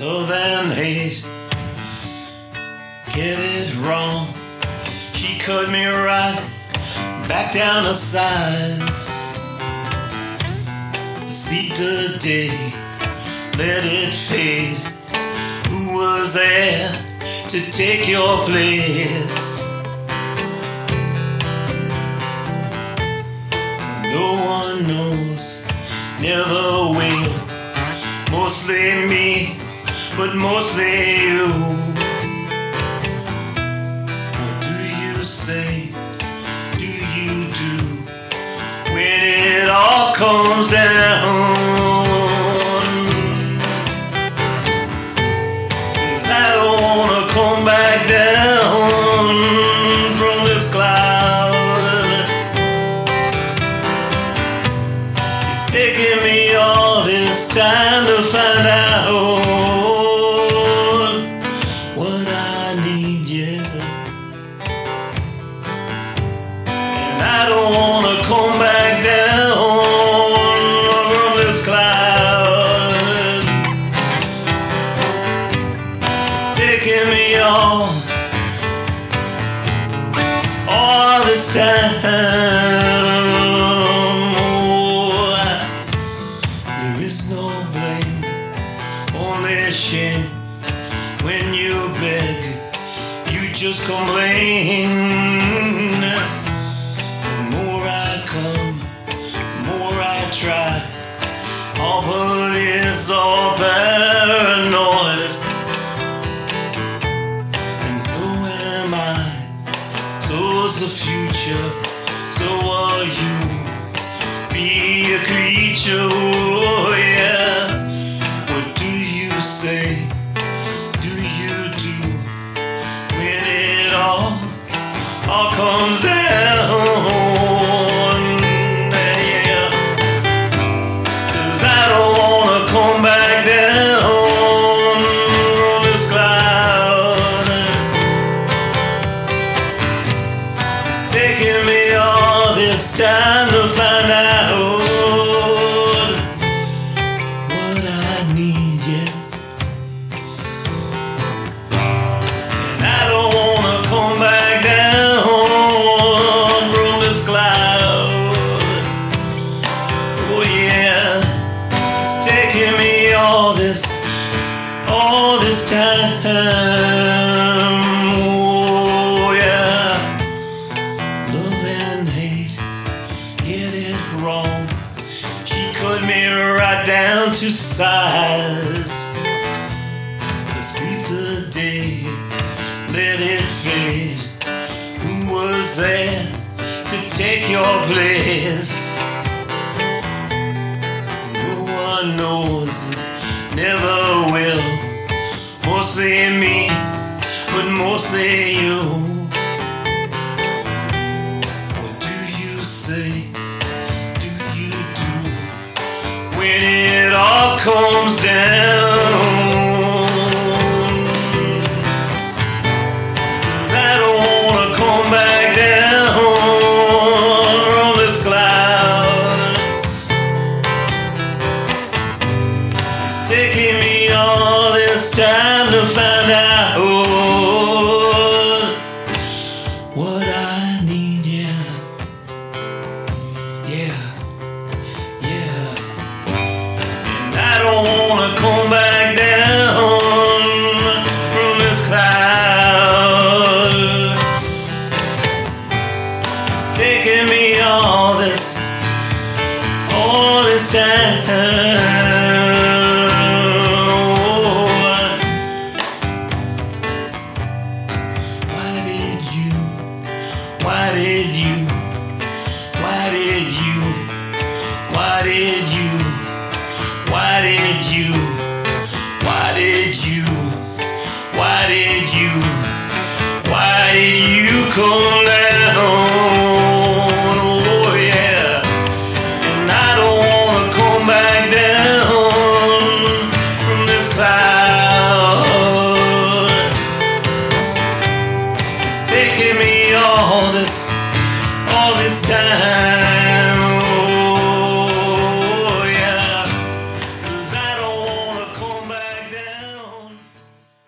love and hate. Get it wrong. She cut me right back down to size. Sleep the day, let it fade. Who was there to take your place? No one knows, never will. Mostly me, but mostly you. What do you say? Do you do when it all comes down? 'Cause I don't wanna come back down from this cloud. It's taking me all this time to find out I need, yeah. And I don't wanna come back down from this cloud. It's taking me all, all this time. There is no blame, only shame. When you beg, you just complain. The more I come, the more I try. All but is all paranoid. And so am I. So's the future. So are you. Be a creature. Oh, yeah. What do you say? Do you comes? Yeah. 'Cause I don't wanna come back down this cloud. It's taking me all this time to find out time. Oh yeah, love and hate, get it wrong. She cut me right down to size. Sleep the day, let it fade. Who was there to take your place? No one knows, never. Mostly me, but mostly you. What do you say? Do you do when it all comes down? 'Cause I don't wanna come back down from this cloud. It's taking me all this time to parede. this time.